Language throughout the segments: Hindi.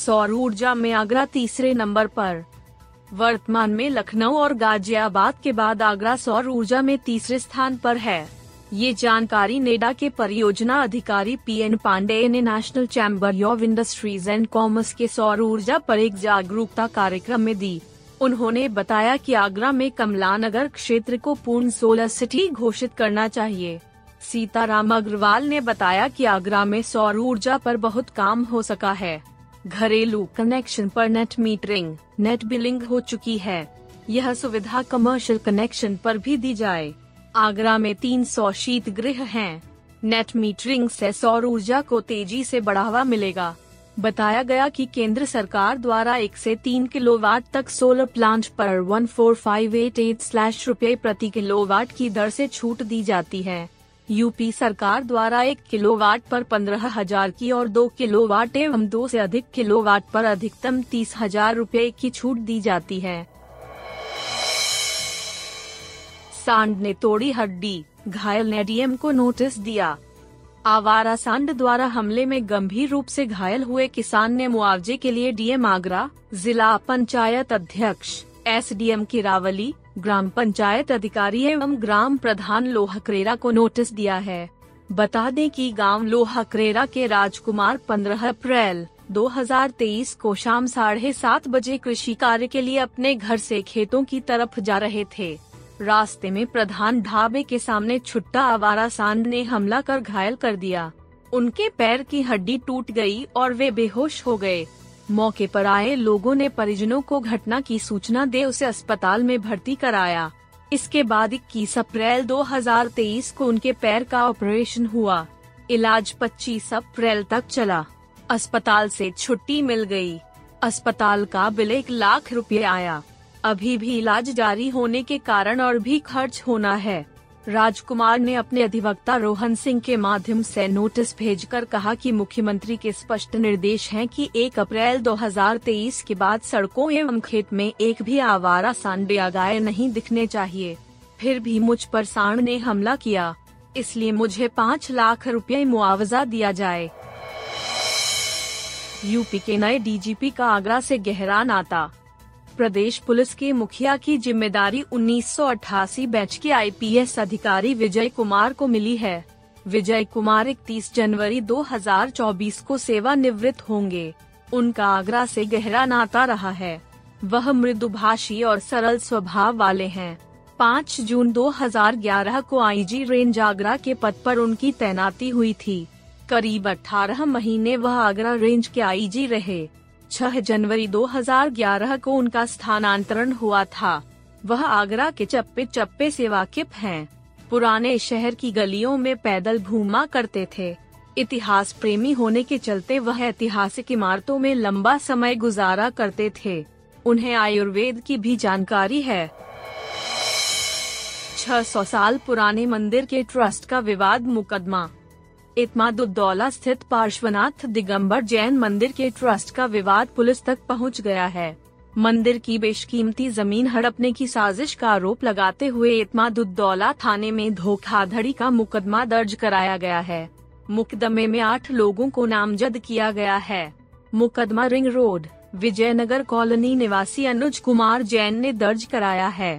सौर ऊर्जा में आगरा तीसरे नंबर पर। वर्तमान में लखनऊ और गाजियाबाद के बाद आगरा सौर ऊर्जा में तीसरे स्थान पर है। ये जानकारी नेडा के परियोजना अधिकारी पी एन पांडे ने National Chamber of Industries and Commerce के सौर ऊर्जा पर एक जागरूकता कार्यक्रम में दी। उन्होंने बताया कि आगरा में कमला नगर क्षेत्र को पूर्ण सोलर सिटी घोषित करना चाहिए। सीताराम अग्रवाल ने बताया कि आगरा में सौर ऊर्जा पर बहुत काम हो सका है। घरेलू कनेक्शन पर नेट मीटरिंग नेट बिलिंग हो चुकी है। यह सुविधा कमर्शियल कनेक्शन पर भी दी जाए। आगरा में 300 शीत गृह हैं। नेट मीटरिंग से सौर ऊर्जा को तेज़ी से बढ़ावा मिलेगा। बताया गया कि केंद्र सरकार द्वारा एक से तीन किलोवाट तक सोलर प्लांट पर one four five eight eight slash रूपए प्रति किलोवाट की दर से छूट दी जाती है। यूपी सरकार द्वारा एक किलोवाट पर पंद्रह हज़ार की और दो किलोवाट एवं दो से अधिक किलोवाट पर अधिकतम तीस हज़ार रूपए की छूट दी जाती है। सांड ने तोड़ी हड्डी, घायल ने डीएम को नोटिस दिया। आवारा सांड द्वारा हमले में गंभीर रूप से घायल हुए किसान ने मुआवजे के लिए डीएम आगरा, जिला पंचायत अध्यक्ष। एसडीएम की रावली, ग्राम पंचायत अधिकारी एवं ग्राम प्रधान लोहकरेरा को नोटिस दिया है। बता दें कि गाँव लोहकरेरा के राजकुमार 15 अप्रैल 2023 को शाम साढ़े सात बजे कृषि कार्य के लिए अपने घर से खेतों की तरफ़ जा रहे थे। रास्ते में प्रधान ढाबे के सामने छुट्टा आवारा सांड ने हमला कर घायल कर दिया। उनके पैर की हड्डी टूट गई और वे बेहोश हो गए। मौके पर आए लोगों ने परिजनों को घटना की सूचना दे उसे अस्पताल में भर्ती कराया। इसके बाद इक्कीस अप्रैल 2023 को उनके पैर का ऑपरेशन हुआ। इलाज 25 अप्रैल तक चला। अस्पताल से छुट्टी मिल गई। अस्पताल का बिल एक लाख रुपए आया। अभी भी इलाज जारी होने के कारण और भी खर्च होना है। राजकुमार ने अपने अधिवक्ता रोहन सिंह के माध्यम से नोटिस भेजकर कहा कि मुख्यमंत्री के स्पष्ट निर्देश हैं कि 1 अप्रैल 2023 के बाद सड़कों एवं खेत में एक भी आवारा सांड या गाय नहीं दिखने चाहिए। फिर भी मुझ पर सांड ने हमला किया। इसलिए मुझे पाँच लाख रुपए मुआवजा दिया जाए। यूपी के नए डीजीपी का आगरा से गहरा नाता। प्रदेश पुलिस के मुखिया की ज़िम्मेदारी 1988 बैच के आईपीएस अधिकारी विजय कुमार को मिली है। विजय कुमार 31 जनवरी 2024 को सेवानिवृत्त होंगे। उनका आगरा से गहरा नाता रहा है। वह मृदुभाषी और सरल स्वभाव वाले हैं। 5 जून 2011 को आईजी रेंज आगरा के पद पर उनकी तैनाती हुई थी। करीब 18 महीने वह आगरा रेंज के आईजी रहे। 6 जनवरी 2011 को उनका स्थानांतरण हुआ था। वह आगरा के चप्पे चप्पे से वाकिफ हैं। पुराने शहर की गलियों में पैदल घूमा करते थे। इतिहास प्रेमी होने के चलते वह ऐतिहासिक इमारतों में लंबा समय गुजारा करते थे। उन्हें आयुर्वेद की भी जानकारी है। 600 साल पुराने मंदिर के ट्रस्ट का विवाद मुकदमा। इतमादुद्दौला स्थित पार्श्वनाथ दिगंबर जैन मंदिर के ट्रस्ट का विवाद पुलिस तक पहुँच गया है। मंदिर की बेशकीमती ज़मीन हड़पने की साजिश का आरोप लगाते हुए इतमादुद्दौला थाने में धोखाधड़ी का मुकदमा दर्ज कराया गया है। मुकदमे में आठ लोगों को नामजद किया गया है। मुकदमा रिंग रोड, विजयनगर कॉलोनी निवासी अनुज कुमार जैन ने दर्ज कराया है।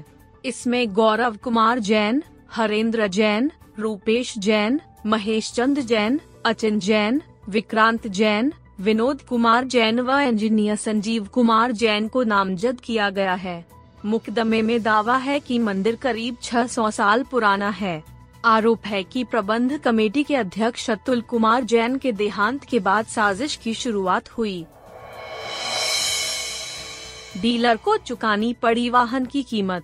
इसमें गौरव कुमार जैन, हरेंद्र जैन, रूपेश जैन महेश चंद जैन, अचिन जैन, विक्रांत जैन, विनोद कुमार जैन व इंजीनियर संजीव कुमार जैन को नामजद किया गया है। मुकदमे में दावा है कि मंदिर करीब 600 साल पुराना है। आरोप है कि प्रबंध कमेटी के अध्यक्ष अतुल कुमार जैन के देहांत के बाद साजिश की शुरुआत हुई। डीलर को चुकानी पड़ी वाहन की कीमत।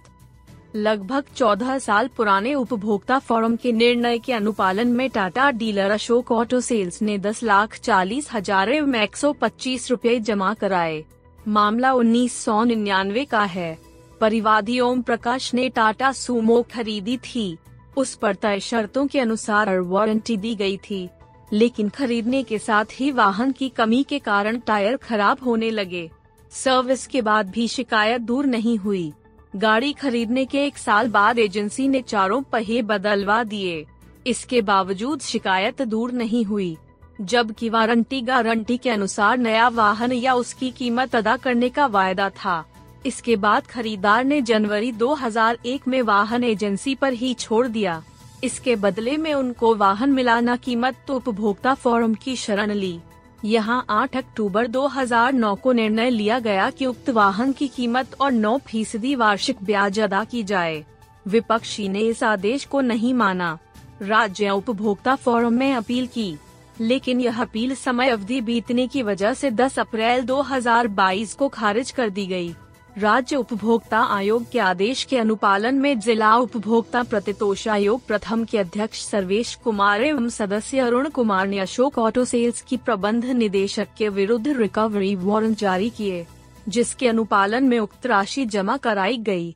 लगभग 14 साल पुराने उपभोक्ता फोरम के निर्णय के अनुपालन में Tata dealer Ashok Auto Sales ने दस लाख चालीस हज़ार एवं एक सौ पच्चीस रूपए जमा कराए। मामला उन्नीस सौ निन्यानवे का है। परिवादी ओम प्रकाश ने टाटा सुमो खरीदी थी। उस पर तय शर्तों के अनुसार वारंटी दी गई थी। लेकिन खरीदने के साथ ही वाहन की कमी के कारण टायर खराब होने लगे। सर्विस के बाद भी शिकायत दूर नहीं हुई। गाड़ी खरीदने के एक साल बाद एजेंसी ने चारों पहिए बदलवा दिए। इसके बावजूद शिकायत दूर नहीं हुई, जबकि वारंटी गारंटी के अनुसार नया वाहन या उसकी कीमत अदा करने का वायदा था। इसके बाद खरीदार ने जनवरी 2001 में वाहन एजेंसी पर ही छोड़ दिया। इसके बदले में उनको वाहन मिलाना कीमत तो उपभोक्ता फोरम की शरण ली। यहाँ 8 अक्टूबर 2009 को निर्णय लिया गया कि उक्त वाहन की कीमत और 9 फ़ीसदी वार्षिक ब्याज अदा की जाए। विपक्षी ने इस आदेश को नहीं माना। राज्य उपभोक्ता फोरम में अपील की। लेकिन यह अपील समय अवधि बीतने की वजह से 10 अप्रैल 2022 को खारिज कर दी गई। राज्य उपभोक्ता आयोग के आदेश के अनुपालन में जिला उपभोक्ता प्रतितोष आयोग प्रथम के अध्यक्ष सर्वेश कुमार एवं सदस्य अरुण कुमार ने अशोक ऑटो सेल्स की प्रबंध निदेशक के विरुद्ध रिकवरी वारंट जारी किए, जिसके अनुपालन में उक्त राशि जमा कराई गई।